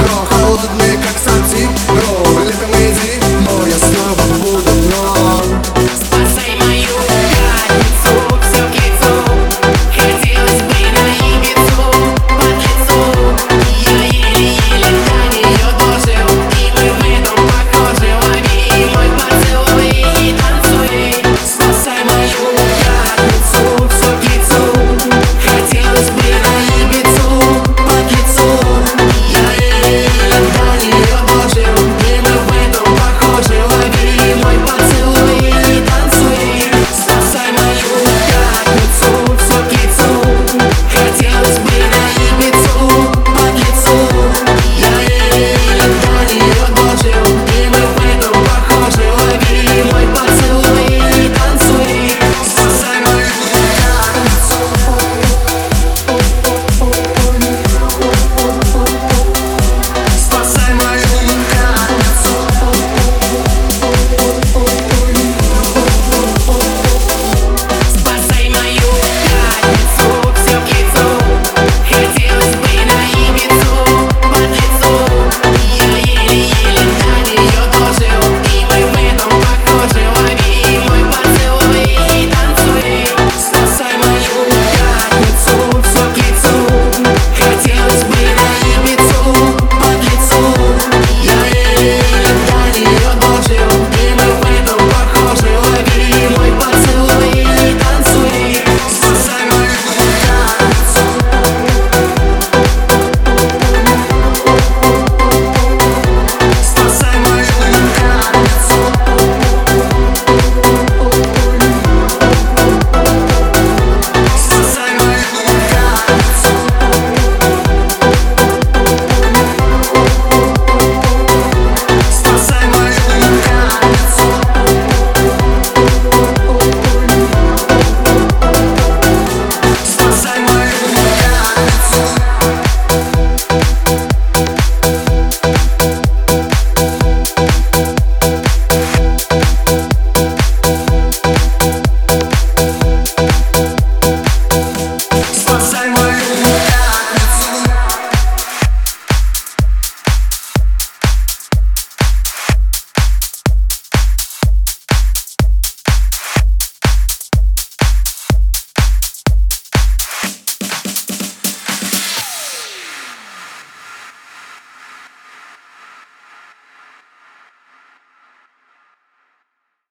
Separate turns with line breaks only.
Rock